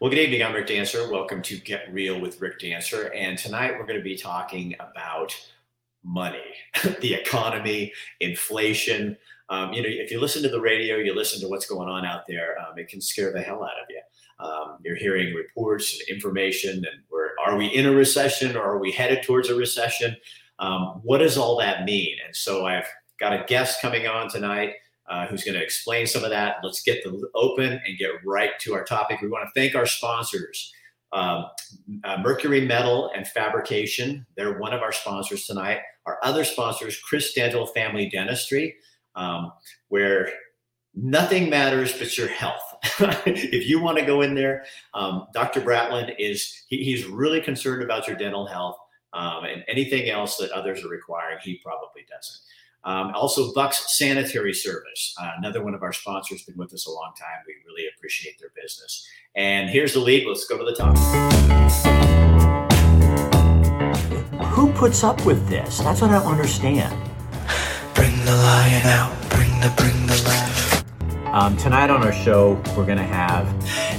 Well, good evening. I'm Rick Dancer. Welcome to Get Real with Rick Dancer. And tonight we're going to be talking about money, the economy, inflation. Um, you know, if you listen to the radio, you listen to what's going on out there, um, it can scare the hell out of you. Um, you're hearing reports and information, and we're, are we in a recession or are we headed towards a recession? Um, what does all that mean? And so I've got a guest coming on tonight uh, who's going to explain some of that. Let's get the open and get right to our topic. We want to thank our sponsors. Um, uh, Mercury Metal and Fabrication, they're one of our sponsors tonight. Our other sponsors, Chris Dental Family Dentistry, um, where nothing matters but your health. if you want to go in there, um, Dr. Bratland is he, he's really concerned about your dental health um, and anything else that others are requiring, he probably doesn't. Um, also, Bucks Sanitary Service, uh, another one of our sponsors, been with us a long time. We really appreciate their business. And here's the lead. Let's go to the top. Who puts up with this? That's what I don't understand. Bring the lion out. Bring the bring the lion. Um, tonight on our show, we're gonna have.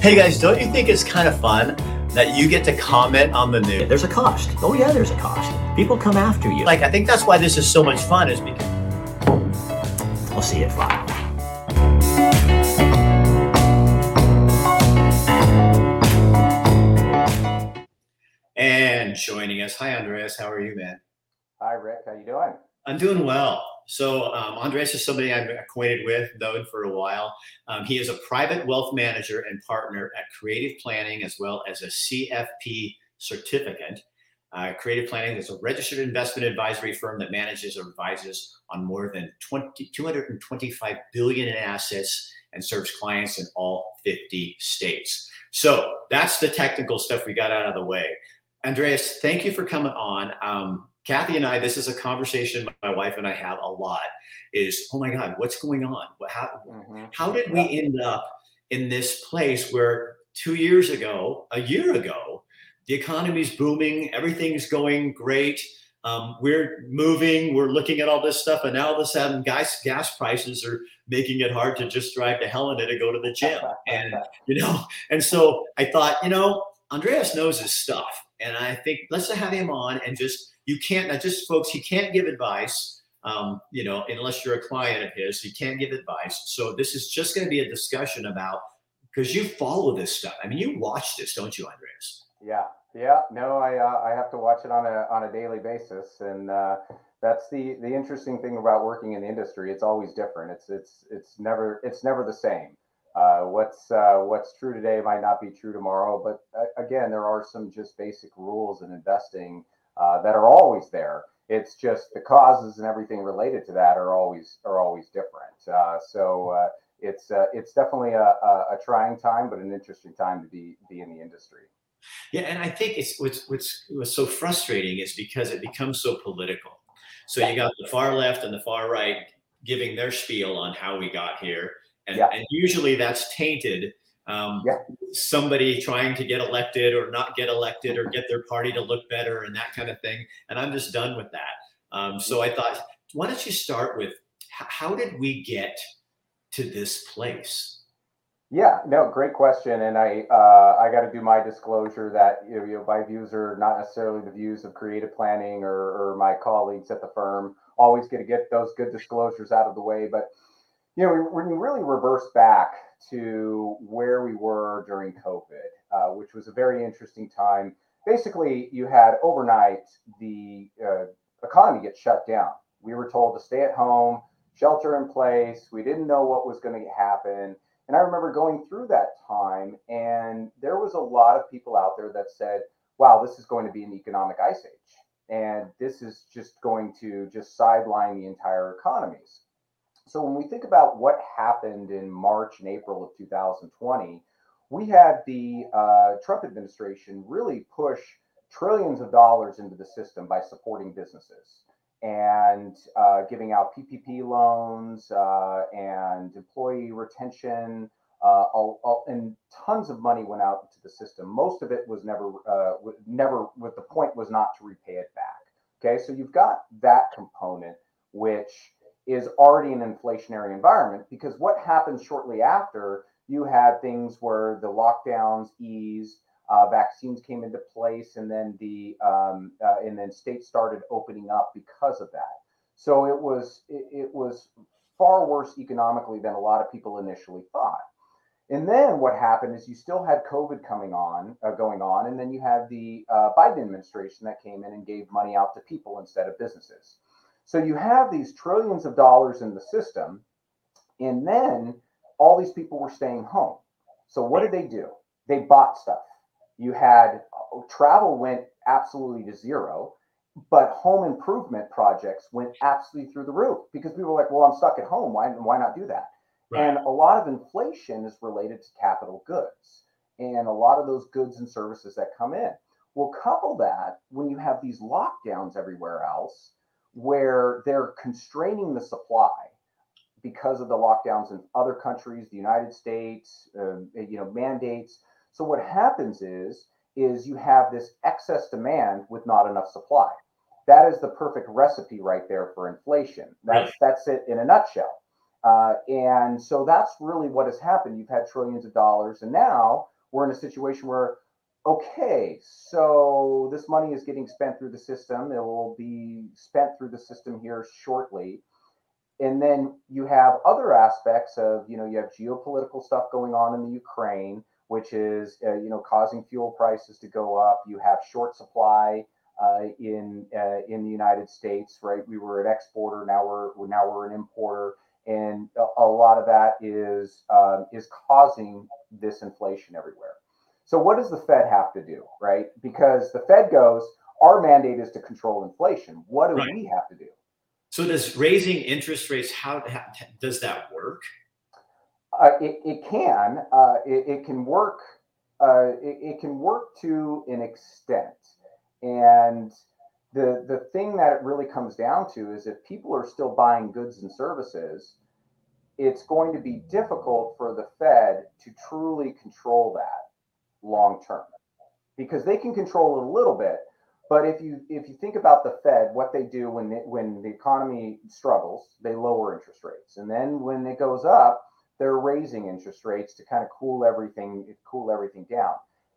Hey guys, don't you think it's kind of fun that you get to comment on the news? There's a cost. Oh yeah, there's a cost. People come after you. Like I think that's why this is so much fun, is because I'll see you at five. And joining us, hi Andreas, how are you, man? Hi Rick, how you doing? I'm doing well. So um, Andres is somebody I'm acquainted with, known for a while. Um, he is a private wealth manager and partner at Creative Planning, as well as a CFP certificate. Uh, Creative Planning is a registered investment advisory firm that manages or advises on more than 20, 225 billion in assets and serves clients in all 50 states. So that's the technical stuff we got out of the way. Andreas, thank you for coming on. Um, Kathy and I, this is a conversation my wife and I have a lot. Is oh my God, what's going on? How mm-hmm. how did we end up in this place where two years ago, a year ago, the economy's booming, everything's going great. Um, we're moving, we're looking at all this stuff, and now all of a sudden, guys, gas prices are making it hard to just drive to Helena to go to the gym, and you know, and so I thought, you know, Andreas knows his stuff, and I think let's have him on and just you can't not just folks, he can't give advice, um, you know, unless you're a client of his, he can't give advice. So this is just going to be a discussion about because you follow this stuff. I mean, you watch this, don't you, Andreas? Yeah, yeah. No, I uh, I have to watch it on a on a daily basis, and uh, that's the the interesting thing about working in the industry. It's always different. It's it's it's never it's never the same. Uh, what's uh, what's true today might not be true tomorrow. But uh, again, there are some just basic rules in investing uh, that are always there. It's just the causes and everything related to that are always are always different. so it's it's definitely a, a, a trying time, but an interesting time to be be in the industry. Yeah, and I think it's what's what's what's so frustrating is because it becomes so political. So you got the far left and the far right giving their spiel on how we got here, and, yeah. and usually that's tainted. Um, yeah. Somebody trying to get elected or not get elected or get their party to look better and that kind of thing. And I'm just done with that. Um, so I thought, why don't you start with how did we get to this place? Yeah, no, great question, and I uh, I got to do my disclosure that you know, my views are not necessarily the views of creative planning or, or my colleagues at the firm. Always get to get those good disclosures out of the way, but you know when you really reverse back to where we were during COVID, uh, which was a very interesting time. Basically, you had overnight the uh, economy get shut down. We were told to stay at home, shelter in place. We didn't know what was going to happen and I remember going through that time, and there was a lot of people out there that said, wow, this is going to be an economic ice age. And this is just going to just sideline the entire economies. So when we think about what happened in March and April of 2020, we had the uh, Trump administration really push trillions of dollars into the system by supporting businesses and uh, giving out PPP loans uh, and employee retention. Uh, all, all, and tons of money went out into the system. Most of it was never, uh, never. With the point was not to repay it back. Okay, so you've got that component, which is already an inflationary environment because what happens shortly after you had things where the lockdowns eased, uh, vaccines came into place, and then the um, uh, and then states started opening up because of that. So it was it, it was far worse economically than a lot of people initially thought. And then what happened is you still had COVID coming on, uh, going on, and then you had the uh, Biden administration that came in and gave money out to people instead of businesses. So you have these trillions of dollars in the system, and then all these people were staying home. So what did they do? They bought stuff. You had uh, travel went absolutely to zero, but home improvement projects went absolutely through the roof because people were like, "Well, I'm stuck at home. Why why not do that?" Right. And a lot of inflation is related to capital goods and a lot of those goods and services that come in. Well, couple that when you have these lockdowns everywhere else, where they're constraining the supply because of the lockdowns in other countries, the United States, uh, you know, mandates. So what happens is is you have this excess demand with not enough supply. That is the perfect recipe right there for inflation. That's right. that's it in a nutshell. Uh, and so that's really what has happened. You've had trillions of dollars, and now we're in a situation where, okay, so this money is getting spent through the system. It will be spent through the system here shortly. And then you have other aspects of, you know, you have geopolitical stuff going on in the Ukraine, which is, uh, you know, causing fuel prices to go up. You have short supply uh, in uh, in the United States, right? We were an exporter, now we're now we're an importer and a, a lot of that is um, is causing this inflation everywhere. So what does the Fed have to do, right? Because the Fed goes, our mandate is to control inflation. What do right. we have to do? So does raising interest rates how, how does that work? Uh, it, it can uh, it, it, can work uh, it, it, can work to an extent and the the thing that it really comes down to is if people are still buying goods and services, it's going to be difficult for the Fed to truly control that long term because they can control it a little bit. But if you if you think about the Fed, what they do when they, when the economy struggles, they lower interest rates, and then when it goes up, they're raising interest rates to kind of cool everything cool everything down.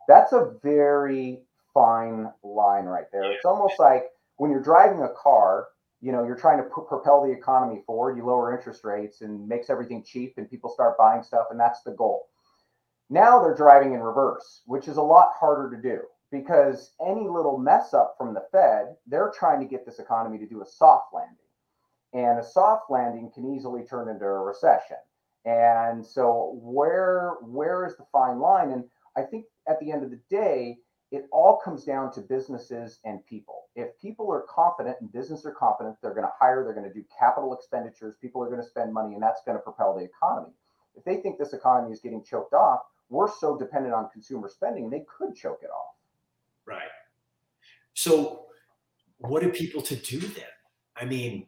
That's a very fine line right there. It's almost like when you're driving a car, you know, you're trying to p- propel the economy forward, you lower interest rates and makes everything cheap and people start buying stuff and that's the goal. Now they're driving in reverse, which is a lot harder to do because any little mess up from the Fed, they're trying to get this economy to do a soft landing. And a soft landing can easily turn into a recession. And so where where is the fine line? And I think at the end of the day, it all comes down to businesses and people. If people are confident and businesses are confident, they're going to hire, they're going to do capital expenditures, people are going to spend money, and that's going to propel the economy. If they think this economy is getting choked off, we're so dependent on consumer spending, they could choke it off. Right. So, what are people to do then? I mean,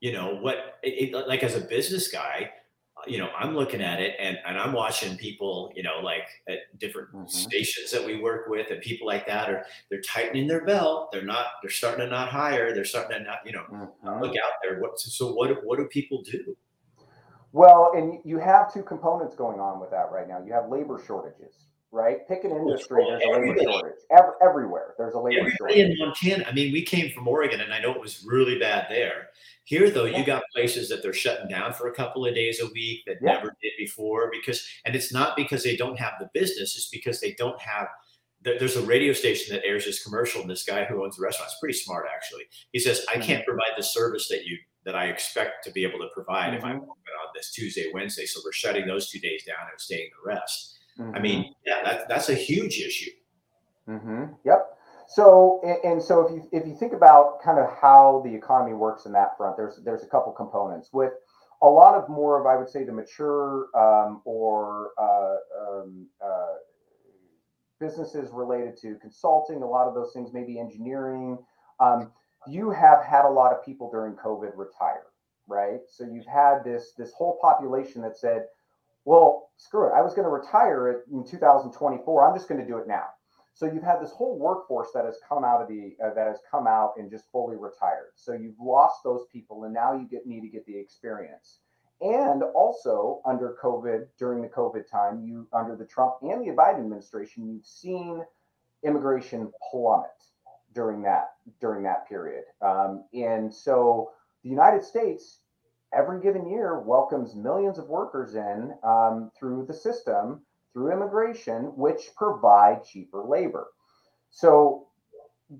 you know, what, it, like as a business guy, you know, I'm looking at it and, and I'm watching people, you know, like at different mm-hmm. stations that we work with and people like that are they're tightening their belt. They're not, they're starting to not hire. They're starting to not, you know, mm-hmm. look out there. What so what what do people do? Well, and you have two components going on with that right now. You have labor shortages, right? Pick an industry, there's a labor shortage. Every, everywhere, there's a labor Everybody shortage. in Montana, I mean, we came from Oregon, and I know it was really bad there. Here, though, you got places that they're shutting down for a couple of days a week that yeah. never did before because, and it's not because they don't have the business, it's because they don't have. There's a radio station that airs this commercial, and this guy who owns the restaurant is pretty smart, actually. He says, "I can't mm-hmm. provide the service that you that I expect to be able to provide mm-hmm. if I'm mm-hmm. on this Tuesday, Wednesday. So we're shutting those two days down and staying the rest." Mm-hmm. I mean, yeah, that, that's a huge issue. Mm-hmm. Yep. So and, and, so if you if you think about kind of how the economy works in that front, there's there's a couple components with a lot of more of I would say the mature um, or uh, um, uh, businesses related to consulting, a lot of those things, maybe engineering. Um, you have had a lot of people during COVID retire, right? So you've had this this whole population that said, well, screw it. I was going to retire in 2024. I'm just going to do it now. So you've had this whole workforce that has come out of the uh, that has come out and just fully retired. So you've lost those people, and now you get need to get the experience. And also under COVID, during the COVID time, you under the Trump and the Biden administration, you've seen immigration plummet during that during that period. Um, and so the United States, every given year, welcomes millions of workers in um, through the system through immigration, which provide cheaper labor. So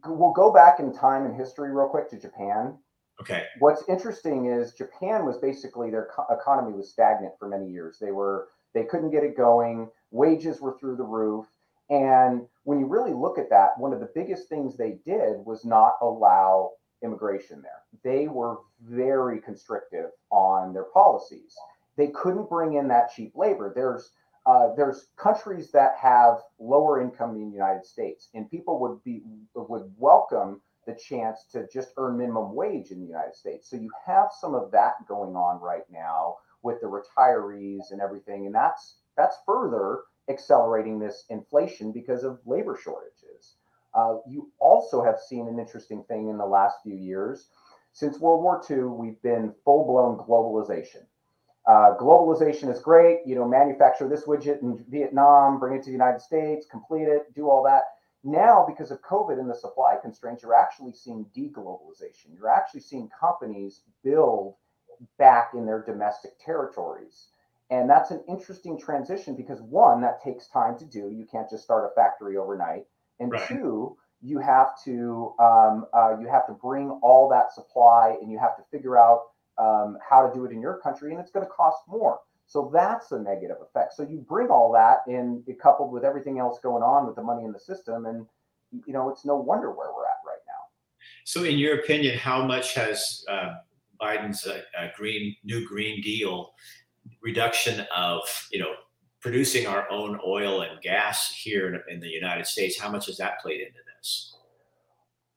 we'll go back in time and history real quick to Japan. Okay. What's interesting is Japan was basically their co- economy was stagnant for many years. They were they couldn't get it going. Wages were through the roof. And when you really look at that, one of the biggest things they did was not allow immigration there. They were very constrictive on their policies. They couldn't bring in that cheap labor. There's uh, there's countries that have lower income than the United States, and people would be would welcome the chance to just earn minimum wage in the United States. So you have some of that going on right now with the retirees and everything, and that's that's further accelerating this inflation because of labor shortages. Uh, you also have seen an interesting thing in the last few years. Since World War II, we've been full blown globalization. Uh, globalization is great. You know, manufacture this widget in Vietnam, bring it to the United States, complete it, do all that. Now, because of COVID and the supply constraints, you're actually seeing deglobalization. You're actually seeing companies build back in their domestic territories. And that's an interesting transition because one, that takes time to do. You can't just start a factory overnight. And Right. two, you have to um, uh, you have to bring all that supply and you have to figure out um, how to do it in your country, and it's going to cost more. So that's a negative effect. So you bring all that in, coupled with everything else going on with the money in the system, and you know it's no wonder where we're at right now. So, in your opinion, how much has uh, Biden's uh, uh, green new Green Deal reduction of you know producing our own oil and gas here in, in the United States? How much has that played into this?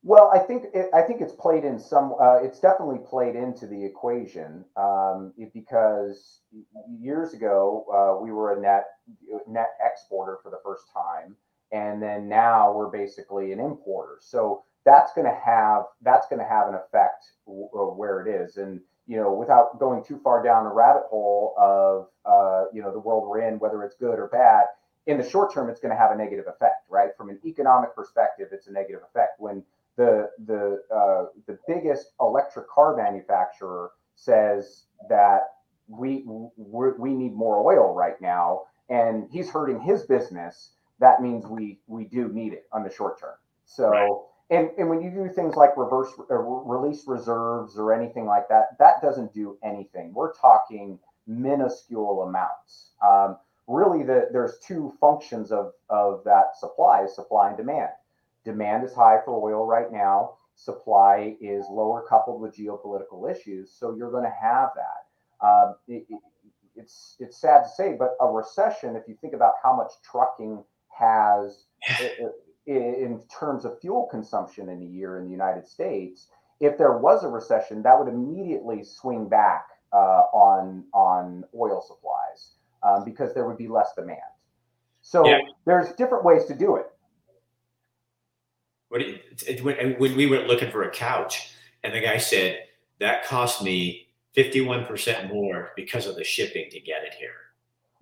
Well, I think it, I think it's played in some. Uh, it's definitely played into the equation um, it- because years ago uh, we were a net net exporter for the first time, and then now we're basically an importer. So that's going to have that's going to have an effect w- uh, where it is, and you know, without going too far down a rabbit hole of uh, you know the world we're in, whether it's good or bad. In the short term, it's going to have a negative effect, right? From an economic perspective, it's a negative effect when the the uh, the biggest electric car manufacturer says that we we need more oil right now, and he's hurting his business. That means we we do need it on the short term. So. Right. And, and when you do things like reverse release reserves or anything like that, that doesn't do anything. We're talking minuscule amounts. Um, really, the, there's two functions of, of that supply: supply and demand demand is high for oil right now supply is lower coupled with geopolitical issues so you're going to have that um, it, it, it's it's sad to say but a recession if you think about how much trucking has in terms of fuel consumption in a year in the united states if there was a recession that would immediately swing back uh, on on oil supplies um, because there would be less demand so Yeah. there's different ways to do it What it, when, when we went looking for a couch, and the guy said that cost me fifty-one percent more because of the shipping to get it here.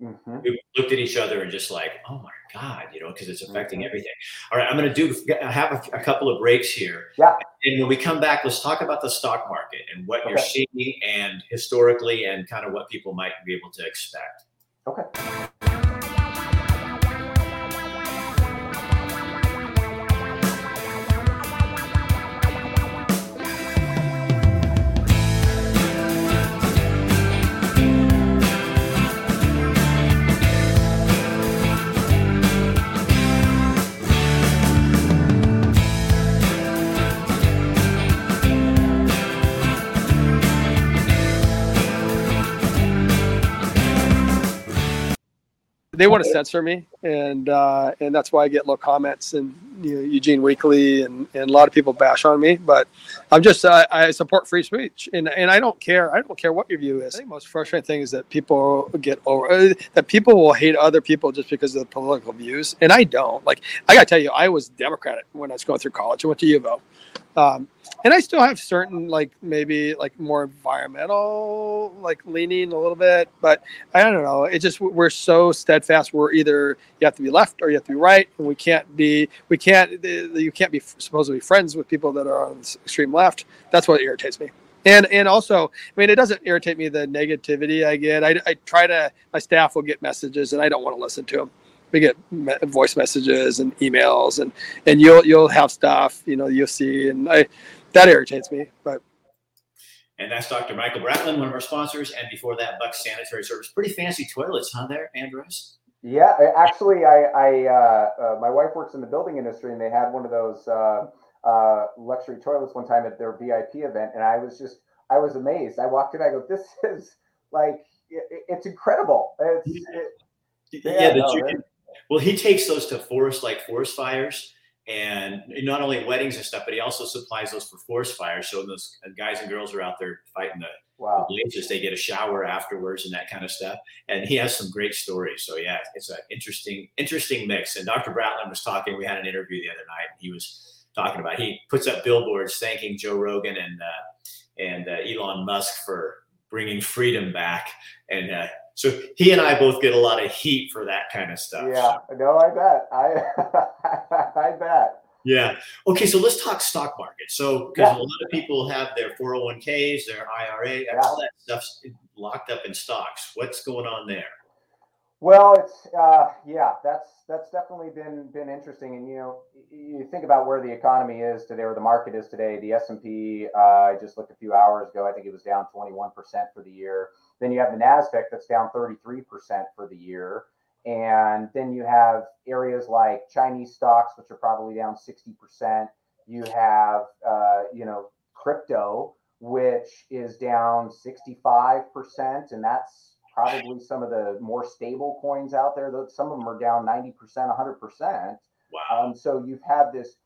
Mhm. we looked at each other and just like, oh my god, you know, because it's affecting everything. All right, I'm going to do have a, a couple of breaks here. Yeah. And when we come back, let's talk about the stock market and what you're seeing and historically and kind of what people might be able to expect. Okay. They want to censor me, and uh, and that's why I get low comments and you know, Eugene Weekly and, and a lot of people bash on me, but I'm just uh, I support free speech and, and I don't care I don't care what your view is. I think most frustrating thing is that people get over uh, that people will hate other people just because of the political views, and I don't. Like I gotta tell you, I was Democratic when I was going through college. I went to U of. Um, and I still have certain like maybe like more environmental like leaning a little bit, but I don't know. It just we're so steadfast. We're either you have to be left or you have to be right, and we can't be we can't you can't be supposed to be friends with people that are on the extreme left. That's what irritates me. And and also, I mean, it doesn't irritate me the negativity I get. I, I try to my staff will get messages and I don't want to listen to them we get voice messages and emails and and you'll you'll have stuff you know you'll see and i that irritates me but and that's Dr. Michael Bratlin, one of our sponsors. And before that, Bucks Sanitary Service. Pretty fancy toilets, huh? There, Andres. Yeah, actually, I, I uh, uh, my wife works in the building industry, and they had one of those uh, uh luxury toilets one time at their VIP event, and I was just, I was amazed. I walked in, I go, "This is like, it, it's incredible." It's, it, yeah, yeah no, well, he takes those to forest like forest fires and not only weddings and stuff, but he also supplies those for forest fires. So those guys and girls are out there fighting the, wow. blazes. They get a shower afterwards and that kind of stuff. And he has some great stories. So yeah, it's an interesting, interesting mix. And Dr. Bratlin was talking. We had an interview the other night. And he was talking about he puts up billboards thanking Joe Rogan and uh, and uh, Elon Musk for bringing freedom back. And uh, so he and I both get a lot of heat for that kind of stuff. Yeah, no, I bet. I I bet. Yeah. Okay, so let's talk stock market. So because yeah. a lot of people have their 401ks, their IRA, yeah. all that stuff's locked up in stocks. What's going on there? Well, it's uh, yeah, that's that's definitely been been interesting. And you know, you think about where the economy is today, or the market is today. The S and P, uh, I just looked a few hours ago. I think it was down 21 percent for the year. Then you have the NASDAQ that's down 33% for the year. And then you have areas like Chinese stocks, which are probably down 60%. You have, uh, you know, crypto, which is down 65%. And that's probably some of the more stable coins out there. Though some of them are down 90%, 100%. Wow. Um, so you've had this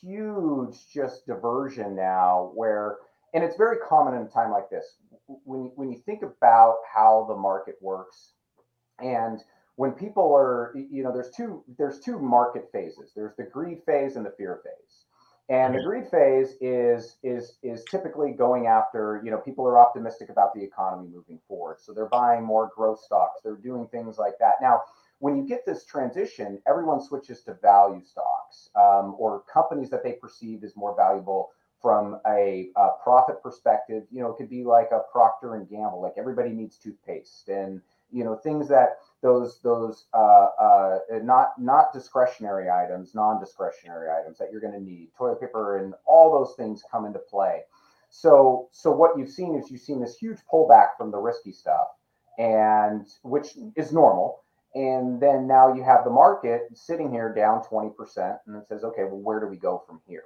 huge just diversion now where – and it's very common in a time like this when when you think about how the market works and when people are you know there's two there's two market phases. There's the greed phase and the fear phase. And the greed phase is is is typically going after you know people are optimistic about the economy moving forward. So they're buying more growth stocks. They're doing things like that. Now when you get this transition everyone switches to value stocks um, or companies that they perceive as more valuable from a, a, profit perspective, you know, it could be like a Procter and Gamble, like everybody needs toothpaste and you know things that those those uh, uh, not not discretionary items, non-discretionary items that you're going to need, toilet paper and all those things come into play. So so what you've seen is you've seen this huge pullback from the risky stuff, and which is normal. And then now you have the market sitting here down 20%, and it says, okay, well, where do we go from here?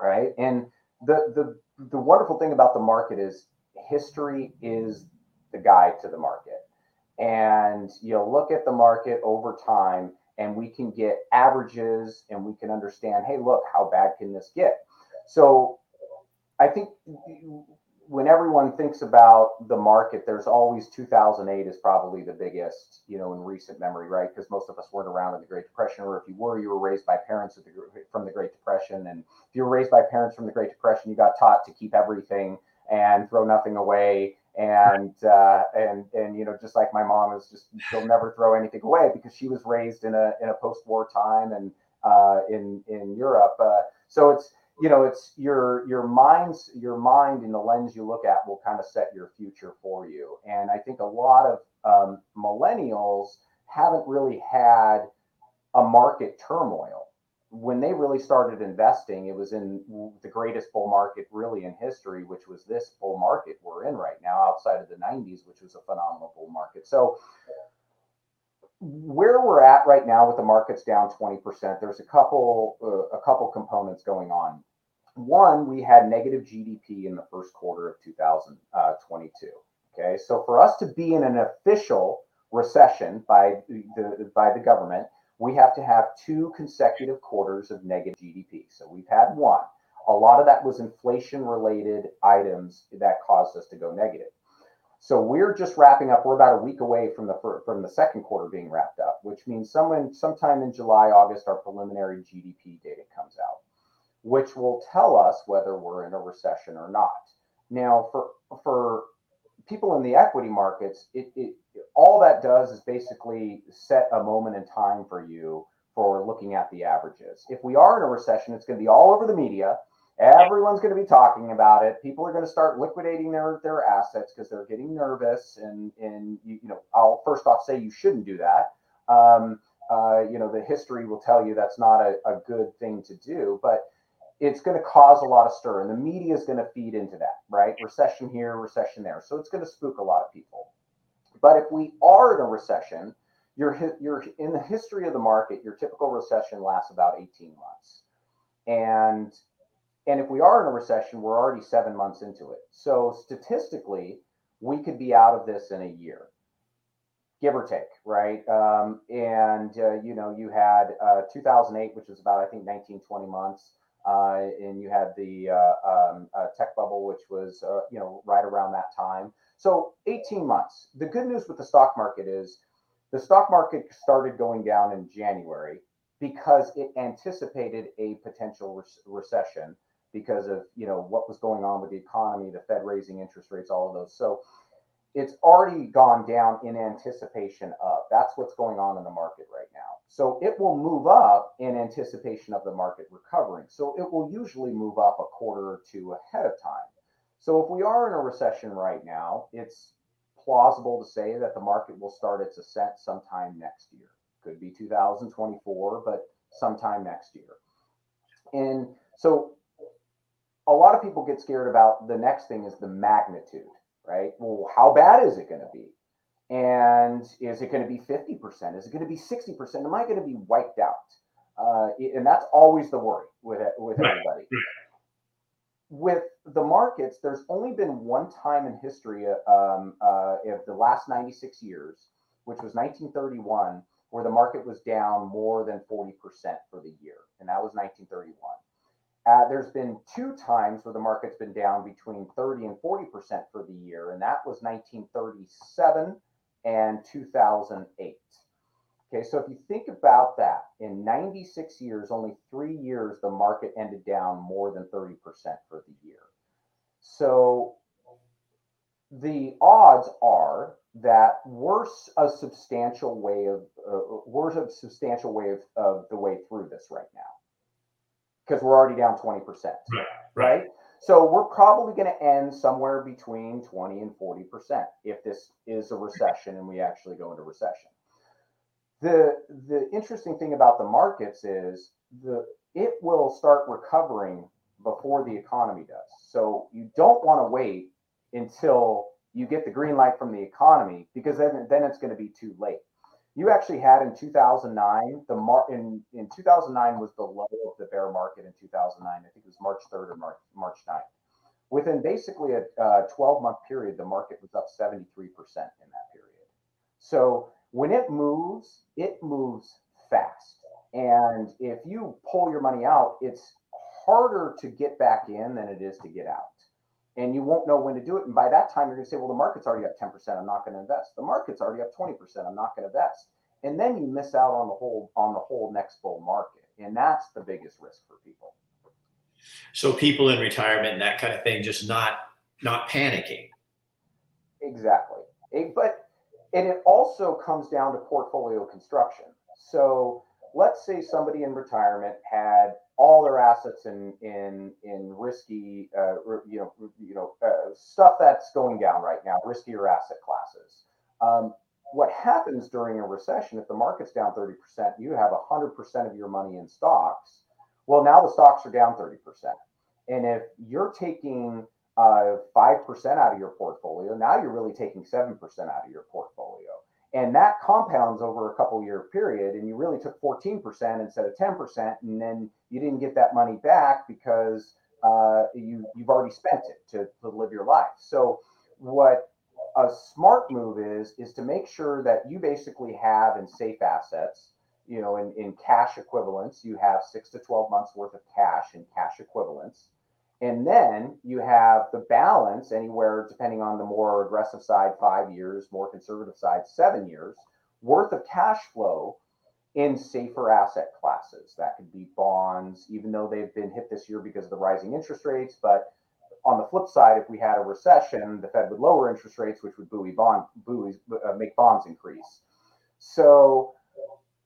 Right? And the the the wonderful thing about the market is history is the guide to the market. And you look at the market over time and we can get averages and we can understand, hey, look, how bad can this get? So I think when everyone thinks about the market, there's always 2008 is probably the biggest, you know, in recent memory, right? Because most of us weren't around in the Great Depression, or if you were, you were raised by parents the, from the Great Depression. And if you were raised by parents from the Great Depression, you got taught to keep everything and throw nothing away. And uh, and and you know, just like my mom is just she'll never throw anything away because she was raised in a in a post-war time and uh, in in Europe. Uh, so it's you know it's your your mind's your mind and the lens you look at will kind of set your future for you. And i think a lot of um, millennials haven't really had a market turmoil. When they really started investing it was in the greatest bull market really in history which was this bull market we're in right now outside of the 90s which was a phenomenal bull market. So where we're at right now with the markets down 20%, there's a couple uh, a couple components going on. One, we had negative GDP in the first quarter of 2022. Okay, so for us to be in an official recession by the by the government, we have to have two consecutive quarters of negative GDP. So we've had one. A lot of that was inflation related items that caused us to go negative. So we're just wrapping up. We're about a week away from the from the second quarter being wrapped up, which means someone sometime in July, August, our preliminary GDP data comes out, which will tell us whether we're in a recession or not. Now, for for people in the equity markets, it, it all that does is basically set a moment in time for you for looking at the averages. If we are in a recession, it's going to be all over the media. Everyone's going to be talking about it. People are going to start liquidating their their assets because they're getting nervous. And and you, you, know, I'll first off say you shouldn't do that. Um, uh, you know, the history will tell you that's not a, a good thing to do. But it's going to cause a lot of stir, and the media is going to feed into that, right? Recession here, recession there. So it's going to spook a lot of people. But if we are in a recession, you're, you're in the history of the market, your typical recession lasts about 18 months. And and if we are in a recession, we're already seven months into it. So statistically, we could be out of this in a year, give or take, right? Um, and uh, you know, you had uh, 2008, which was about I think 19, 20 months. Uh, and you had the uh, um, uh, tech bubble, which was uh, you know right around that time. So 18 months. The good news with the stock market is the stock market started going down in January because it anticipated a potential re- recession because of you know what was going on with the economy, the Fed raising interest rates, all of those. So it's already gone down in anticipation of. That's what's going on in the market right now. So it will move up in anticipation of the market recovering. So it will usually move up a quarter or two ahead of time. So if we are in a recession right now, it's plausible to say that the market will start its ascent sometime next year. Could be 2024, but sometime next year. And so a lot of people get scared about the next thing is the magnitude right? Well, how bad is it going to be? And is it going to be 50%? Is it going to be 60%? Am I going to be wiped out? Uh, and that's always the worry with with right. everybody. With the markets, there's only been one time in history uh, um, uh, of the last 96 years, which was 1931, where the market was down more than 40% for the year, and that was 1931. Uh, there's been two times where the market's been down between 30 and 40% for the year, and that was 1937 and 2008. Okay, so if you think about that, in 96 years, only three years, the market ended down more than 30% for the year. So the odds are that we're a substantial way of uh, we're a substantial way of, of the way through this right now because we're already down 20%. Right. right. So we're probably going to end somewhere between 20 and 40% if this is a recession and we actually go into recession. The the interesting thing about the markets is the it will start recovering before the economy does. So you don't want to wait until you get the green light from the economy because then then it's going to be too late you actually had in 2009 the mar- in in 2009 was the low of the bear market in 2009 i think it was march 3rd or march, march 9th within basically a 12 month period the market was up 73% in that period. So when it moves it moves fast. And if you pull your money out it's harder to get back in than it is to get out and you won't know when to do it. And by that time, you're going to say, well, the market's already up 10%. I'm not going to invest. The market's already up 20%. I'm not going to invest. And then you miss out on the whole on the whole next bull market. And that's the biggest risk for people. So people in retirement and that kind of thing, just not not panicking. Exactly. It, but and it also comes down to portfolio construction. So let's say somebody in retirement had all their assets in in in risky, uh, you know, you know, uh, stuff that's going down right now, riskier asset classes. Um, what happens during a recession if the market's down 30%, you have 100% of your money in stocks. Well, now the stocks are down 30%. And if you're taking uh, 5% out of your portfolio, now you're really taking 7% out of your portfolio and that compounds over a couple year period and you really took 14% instead of 10% and then you didn't get that money back because uh, you you've already spent it to, to live your life so what a smart move is is to make sure that you basically have in safe assets you know, in, in cash equivalents, you have six to 12 months worth of cash and cash equivalents. And then you have the balance anywhere, depending on the more aggressive side, five years, more conservative side, seven years worth of cash flow in safer asset classes. That could be bonds, even though they've been hit this year because of the rising interest rates. But on the flip side, if we had a recession, the Fed would lower interest rates, which would buoy bond, buoy, uh, make bonds increase. So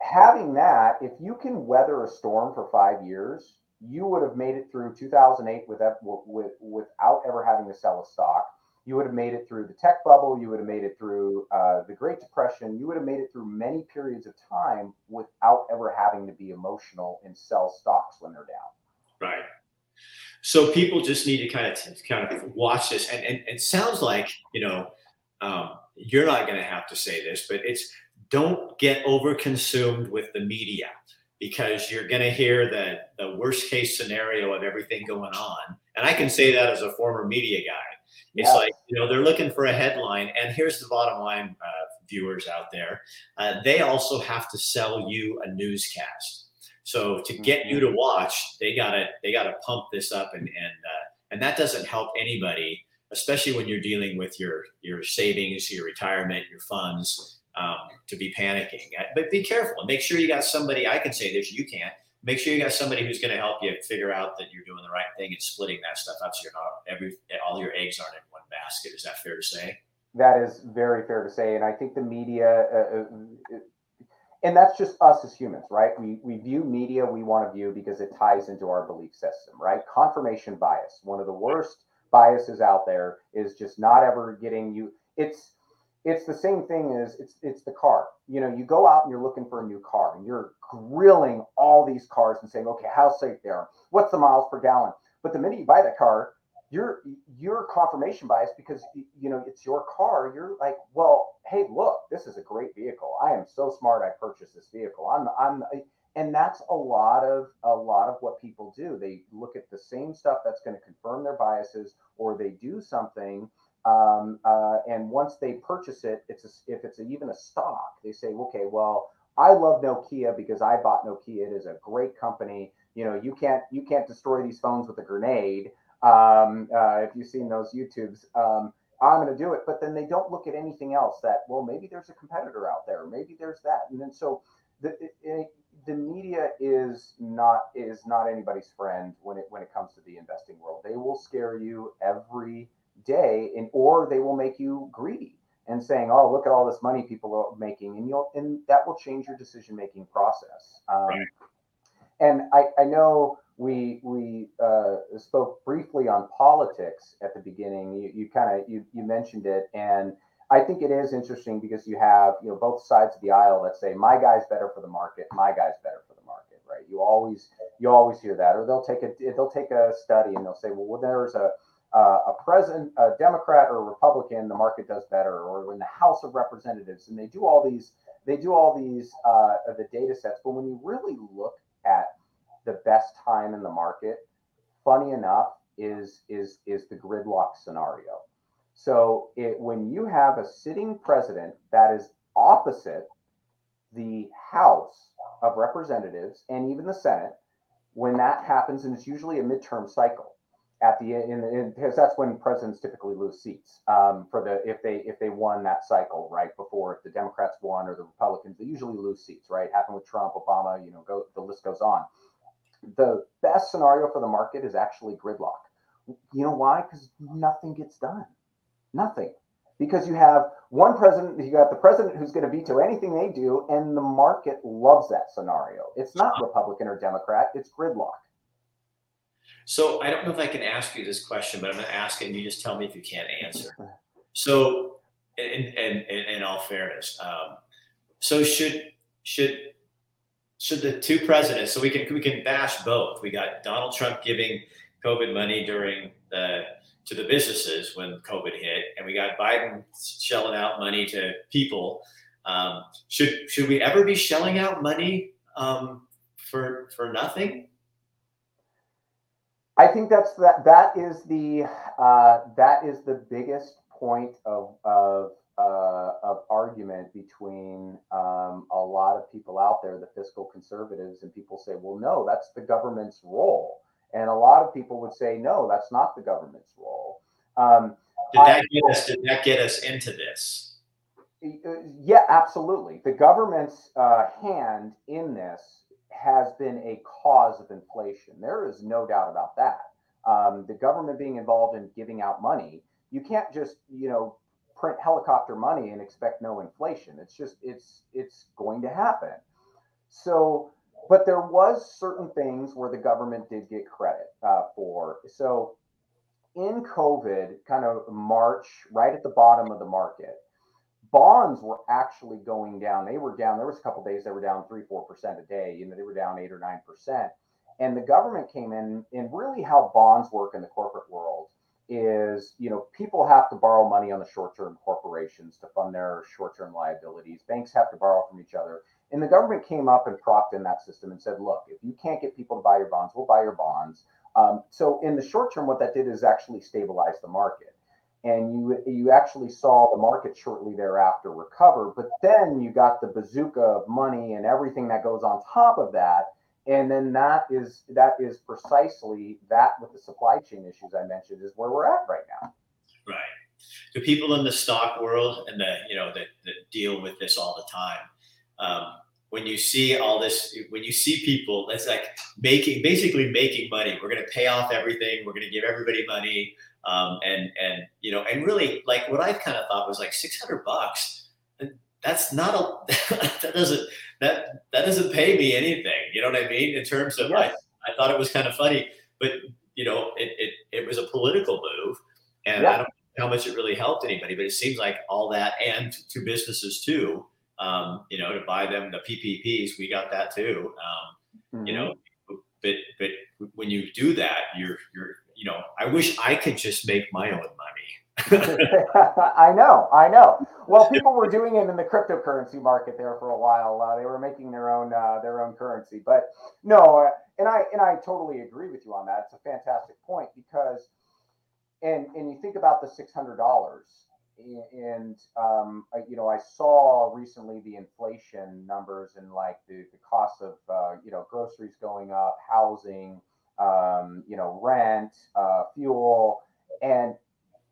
having that, if you can weather a storm for five years, you would have made it through 2008 with, with, without ever having to sell a stock. You would have made it through the tech bubble. You would have made it through uh, the Great Depression. You would have made it through many periods of time without ever having to be emotional and sell stocks when they're down. Right. So people just need to kind of kind of watch this, and and it sounds like you know um, you're not going to have to say this, but it's don't get over consumed with the media because you're going to hear the, the worst case scenario of everything going on. And I can say that as a former media guy. It's yes. like, you know, they're looking for a headline. And here's the bottom line, uh, viewers out there uh, they also have to sell you a newscast. So to get you mm-hmm. to watch, they gotta they gotta pump this up, and and uh, and that doesn't help anybody, especially when you're dealing with your your savings, your retirement, your funds um, to be panicking. Uh, but be careful. And make sure you got somebody. I can say this. You can't. Make sure you got somebody who's going to help you figure out that you're doing the right thing and splitting that stuff up so you're not every all your eggs aren't in one basket. Is that fair to say? That is very fair to say, and I think the media. Uh, uh, and that's just us as humans, right? We we view media we want to view because it ties into our belief system, right? Confirmation bias, one of the worst biases out there, is just not ever getting you. It's it's the same thing as it's it's the car. You know, you go out and you're looking for a new car and you're grilling all these cars and saying, okay, how safe they are, what's the miles per gallon. But the minute you buy that car, you're you're confirmation bias because you know it's your car. You're like, well, hey, look, this is a great vehicle. I am so smart. I purchased this vehicle. I'm I'm and that's a lot of a lot of what people do. They look at the same stuff that's going to confirm their biases, or they do something um, uh, and once they purchase it, it's a, if it's a, even a stock, they say, okay, well, I love Nokia because I bought Nokia. It is a great company. You know, you can't you can't destroy these phones with a grenade. Um, uh, if you've seen those YouTubes, um, I'm going to do it. But then they don't look at anything else. That well, maybe there's a competitor out there. Maybe there's that. And then so the the media is not is not anybody's friend when it when it comes to the investing world. They will scare you every day and or they will make you greedy and saying oh look at all this money people are making and you'll and that will change your decision making process um, right. and I, I know we we uh, spoke briefly on politics at the beginning you, you kind of you, you mentioned it and I think it is interesting because you have you know both sides of the aisle that say my guy's better for the market, my guy's better for the market, right? You always you always hear that, or they'll take a they'll take a study and they'll say, well, well there's a uh, a president, a Democrat or a Republican, the market does better, or in the House of Representatives, and they do all these, they do all these uh, the data sets. But when you really look at the best time in the market, funny enough, is is is the gridlock scenario. So it, when you have a sitting president that is opposite the House of Representatives and even the Senate, when that happens, and it's usually a midterm cycle at the end because that's when presidents typically lose seats um, for the if they if they won that cycle right before if the Democrats won or the Republicans they usually lose seats right? Happened with Trump Obama you know go the list goes on. The best scenario for the market is actually gridlock. You know why? Because nothing gets done. Nothing. Because you have one president you got the president who's going to veto anything they do and the market loves that scenario. It's not Republican or Democrat it's gridlock so I don't know if I can ask you this question, but I'm going to ask it, and you just tell me if you can't answer. So, in, in, in, in all fairness, um, so should should should the two presidents? So we can we can bash both. We got Donald Trump giving COVID money during the to the businesses when COVID hit, and we got Biden shelling out money to people. Um, should should we ever be shelling out money um, for for nothing? I think that's that. That is the uh, that is the biggest point of of uh, of argument between um, a lot of people out there, the fiscal conservatives, and people say, well, no, that's the government's role. And a lot of people would say, no, that's not the government's role. Um, did that get us? Did that get us into this? Yeah, absolutely. The government's uh, hand in this has been a cause of inflation. There is no doubt about that. Um, the government being involved in giving out money, you can't just you know print helicopter money and expect no inflation. It's just it's it's going to happen. So, but there was certain things where the government did get credit uh, for. So, in COVID, kind of March, right at the bottom of the market, bonds were actually going down. They were down. There was a couple days they were down three, four percent a day. You know, they were down eight or nine percent. And the government came in, and really how bonds work in the corporate world is you know people have to borrow money on the short term corporations to fund their short term liabilities banks have to borrow from each other and the government came up and propped in that system and said look if you can't get people to buy your bonds we'll buy your bonds um, so in the short term what that did is actually stabilize the market and you you actually saw the market shortly thereafter recover but then you got the bazooka of money and everything that goes on top of that. And then that is that is precisely that with the supply chain issues i mentioned is where we're at right now. Right. The people in the stock world and the you know that, that deal with this all the time um, when you see all this when you see people that's like making basically making money. We're going to pay off everything. We're going to give everybody money um, and and you know and really like what i kind of thought was like 600 bucks that's not a that doesn't that that doesn't pay me anything. You know what I mean? In terms of yes. I, I thought it was kind of funny, but you know, it it, it was a political move, and yeah. I don't know how much it really helped anybody, but it seems like all that and to businesses too. Um, you know, to buy them the PPPs, we got that too. Um, mm-hmm. You know, but but when you do that, you're you're you know, I wish I could just make my own money I know, I know. Well, people were doing it in the cryptocurrency market there for a while. Uh, they were making their own uh, their own currency, but no, uh, and I and I totally agree with you on that. It's a fantastic point because, and and you think about the six hundred dollars, and um, you know, I saw recently the inflation numbers and like the the cost of uh, you know groceries going up, housing, um, you know, rent, uh, fuel, and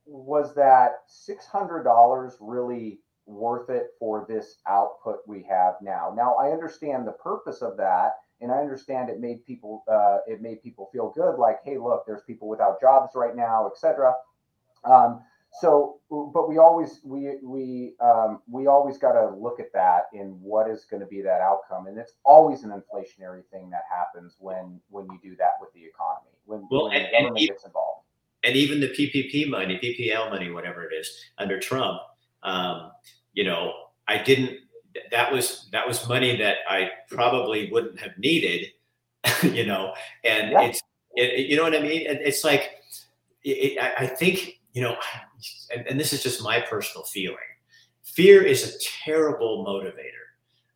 was that $600 really worth it for this output we have now? Now, I understand the purpose of that, and I understand it made people uh, it made people feel good, like, hey, look, there's people without jobs right now, etc. Um, so, but we always we we um, we always got to look at that in what is going to be that outcome, and it's always an inflationary thing that happens when when you do that with the economy when, well, when and, the government and gets involved and even the PPP money, PPL money, whatever it is, under Trump, um, you know, I didn't. That was that was money that I probably wouldn't have needed, you know. And yeah. it's, it, you know what I mean. it's like, it, I, I think you know, and, and this is just my personal feeling. Fear is a terrible motivator.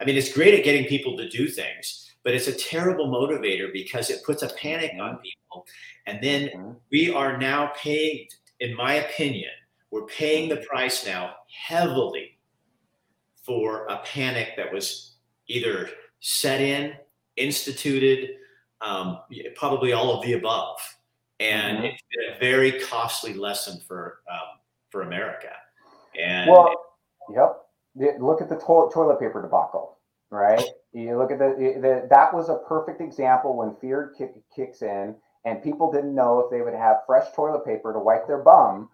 I mean, it's great at getting people to do things, but it's a terrible motivator because it puts a panic on people. And then mm-hmm. we are now paying, in my opinion, we're paying the price now heavily for a panic that was either set in, instituted, um, probably all of the above. And mm-hmm. it's been a very costly lesson for um, for America. And well, yep. Look at the to- toilet paper debacle, right? You look at the, the that was a perfect example when fear kick, kicks in and people didn't know if they would have fresh toilet paper to wipe their bum.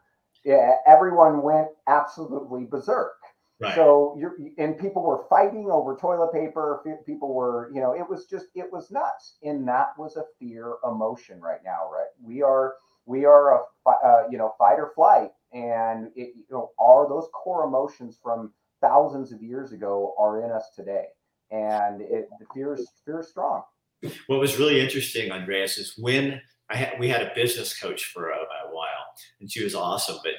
Everyone went absolutely berserk. Right. So you're and people were fighting over toilet paper. People were, you know, it was just it was nuts. And that was a fear emotion right now, right? We are we are a uh, you know fight or flight, and it, you know all those core emotions from thousands of years ago are in us today and it the fear is fear is strong. What was really interesting, Andreas, is when I had we had a business coach for a, a while, and she was awesome. But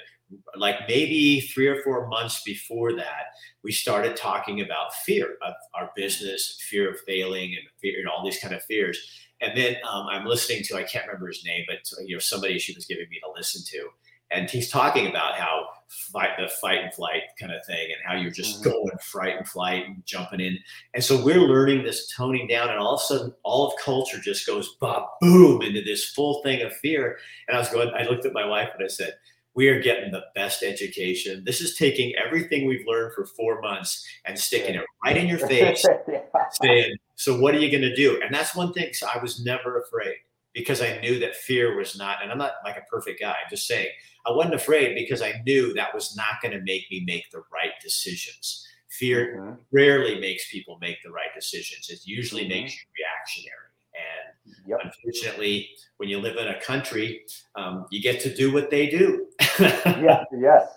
like maybe three or four months before that, we started talking about fear of our business, and fear of failing, and fear and all these kind of fears. And then um, I'm listening to I can't remember his name, but you know somebody she was giving me to listen to, and he's talking about how fight the fight and flight kind of thing and how you're just Mhm. going fright and flight and jumping in. And so we're learning this toning down, and all of a sudden, all of culture just goes boom into this full thing of fear. And I was going, I looked at my wife and I said, we are getting the best education. This is taking everything we've learned for four months and sticking it right in your face, saying, So, what are you going to do? And that's one thing. So, I was never afraid because I knew that fear was not, and I'm not like a perfect guy, I'm just saying, I wasn't afraid because I knew that was not going to make me make the right decisions. Fear Mhm. rarely makes people make the right decisions, it usually Mhm. makes you reactionary. And Yep. unfortunately, when you live in a country, um, you get to do what they do. Yeah, yes.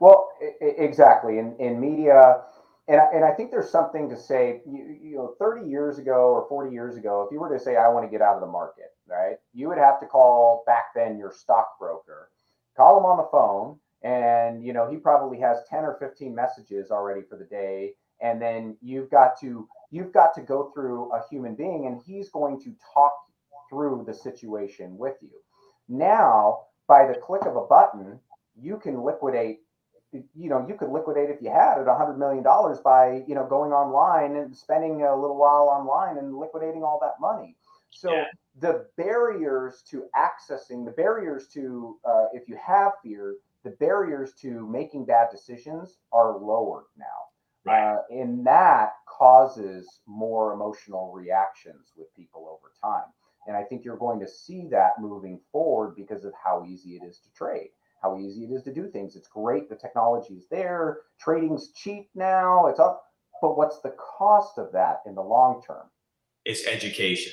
Well, I- exactly. In in media, and I, and I think there's something to say. You, you know, 30 years ago or 40 years ago, if you were to say I want to get out of the market, right, you would have to call back then your stockbroker, call him on the phone, and you know he probably has 10 or 15 messages already for the day, and then you've got to you've got to go through a human being, and he's going to talk through the situation with you. Now, by the click of a button, you can liquidate you know you could liquidate if you had it a hundred million dollars by you know going online and spending a little while online and liquidating all that money so Yeah. the barriers to accessing the barriers to uh, if you have fear the barriers to making bad decisions are lowered now Right. uh, and that causes more emotional reactions with people over time and i think you're going to see that moving forward because of how easy it is to trade how easy it is to do things. It's great. The technology is there. Trading's cheap now. It's up. But what's the cost of that in the long term? it's education.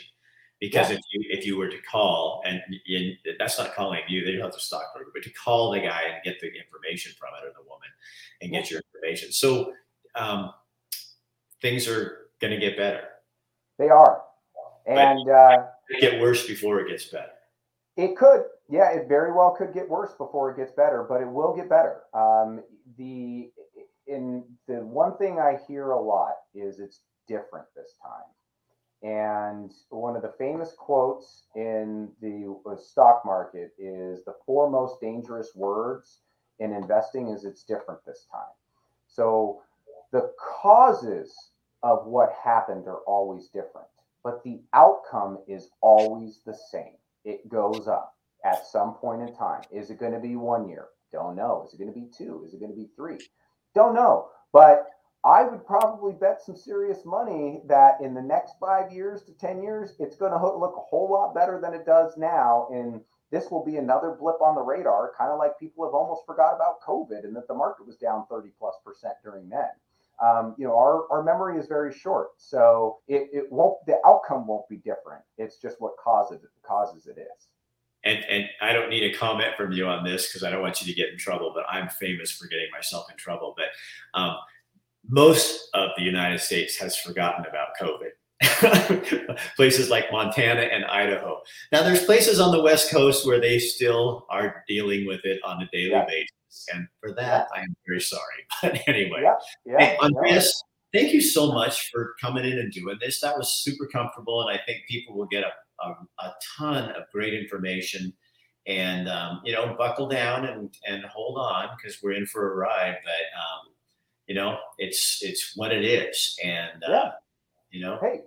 Because Yeah. if you if you were to call and, and that's not calling you, they don't have the stockbroker, but to call the guy and get the information from it or the woman and get your information. So um, things are going to get better. They are. And uh, It get worse before it gets better. It could, yeah, it very well could get worse before it gets better, but it will get better. Um, the in the one thing I hear a lot is it's different this time. And one of the famous quotes in the uh, stock market is the four most dangerous words in investing is it's different this time. So the causes of what happened are always different, but the outcome is always the same. It goes up at some point in time. Is it going to be one year? Don't know. Is it going to be two? Is it going to be three? Don't know. But I would probably bet some serious money that in the next five years to 10 years, it's going to look a whole lot better than it does now. And this will be another blip on the radar, kind of like people have almost forgot about COVID and that the market was down 30 plus percent during then. Um, you know, our, our memory is very short. So it, it won't, the outcome won't be different. It's just what causes it, causes it is. And and I don't need a comment from you on this because I don't want you to get in trouble, but I'm famous for getting myself in trouble. But um, most of the United States has forgotten about COVID. places like Montana and Idaho. Now, there's places on the West Coast where they still are dealing with it on a daily Yeah. basis, and for that, I am very sorry. But anyway, Yeah. Yeah. Hey. Andreas, thank you so much for coming in and doing this. That was super comfortable, and I think people will get a, a, a ton of great information. And um, you know, buckle down and and hold on because we're in for a ride. But um, you know, it's it's what it is, and uh, Yeah. you know, Hey,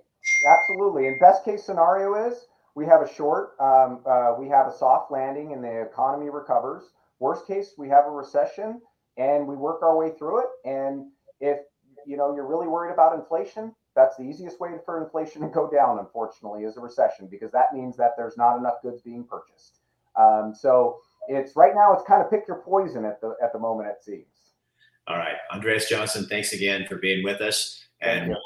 absolutely. And best case scenario is we have a short, um, uh, we have a soft landing and the economy recovers. Worst case, we have a recession and we work our way through it. And if you know you're really worried about inflation, that's the easiest way for inflation to go down. Unfortunately, is a recession because that means that there's not enough goods being purchased. Um, so it's right now it's kind of pick your poison at the at the moment it seems. all right, Andreas Johnson, thanks again for being with us, and we'll